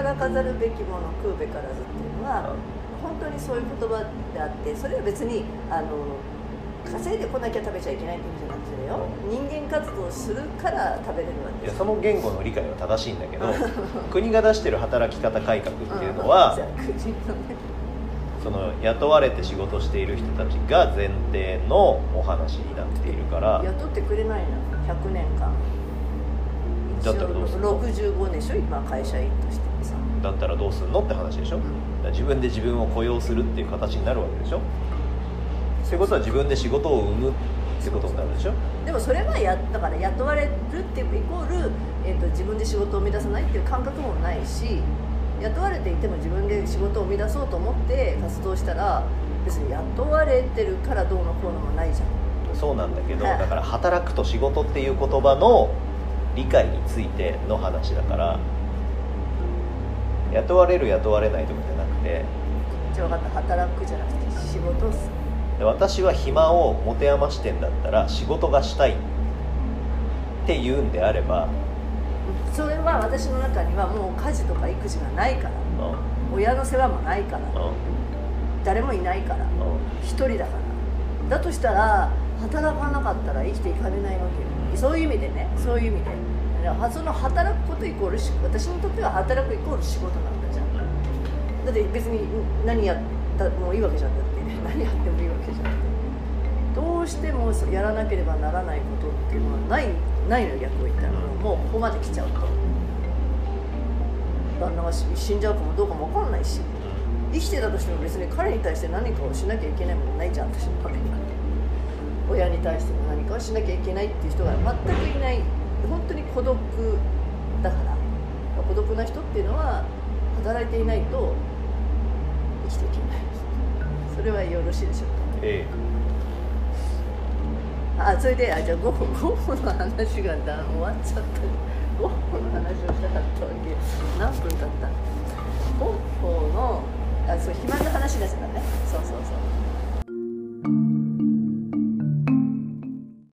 働かざるべきもの食うべからずっていうのは本当にそういう言葉であってそれは別にあの稼いでこなきゃ食べちゃいけないって意味じゃなくてよ。人間活動するから食べれるわけいやその言語の理解は正しいんだけど国が出してる働き方改革っていうのは、その雇われて仕事している人たちが前提のお話になっているから。雇ってくれないの。100年間だったらどうするの？65年でしょ今会社員としてもさだったらどうすんのって話でしょ、ん。だから自分で自分を雇用するっていう形になるわけでしょ？ってことは自分で仕事を生むってことになるでしょ？でもそれはやだから雇われるってイコール、えー、と自分で仕事を生み出さないっていう感覚もないし雇われていても自分で仕事を生み出そうと思って活動したら別に雇われてるからどうのこうのもないじゃん。そうなんだけどはい。だから働くと仕事っていう言葉の理解についての話だから雇われる雇われないとかじゃなくてじゃあ分かった働くじゃなくて仕事をするで私は暇を持て余してんだったら仕事がしたいっていうんであれば、それは私の中にはもう家事とか育児がないからうん。親の世話もないからうん。誰もいないからうん。一人だから。だとしたら働かなかったら生きていかれないわけよそういう意味でねそういう意味で。その働くことイコールし私にとっては働くイコール仕事なんだじゃん。だって別に何やったもいいわけじゃんだって。何やってもいいわけじゃん。どうしてもやらなければならないことっていうのはないないの逆を言ったら。もうここまで来ちゃうと。旦那が死死んじゃうかもどうかも分かんないし。生きてたとしても別に彼に対して何かをしなきゃいけないものないじゃん私の場合は親に対してもしなきゃいけないっていう人が全くいない。本当に孤独だから。孤独な人っていうのは働いていないと。生きていけない。それはよろしいでしょうえかあそれであじゃあゴッホの話がだ終わっちゃった。ゴッホの話をしたかったわけ。何分経った？ゴッホのあそう暇な話ですからね。そうそう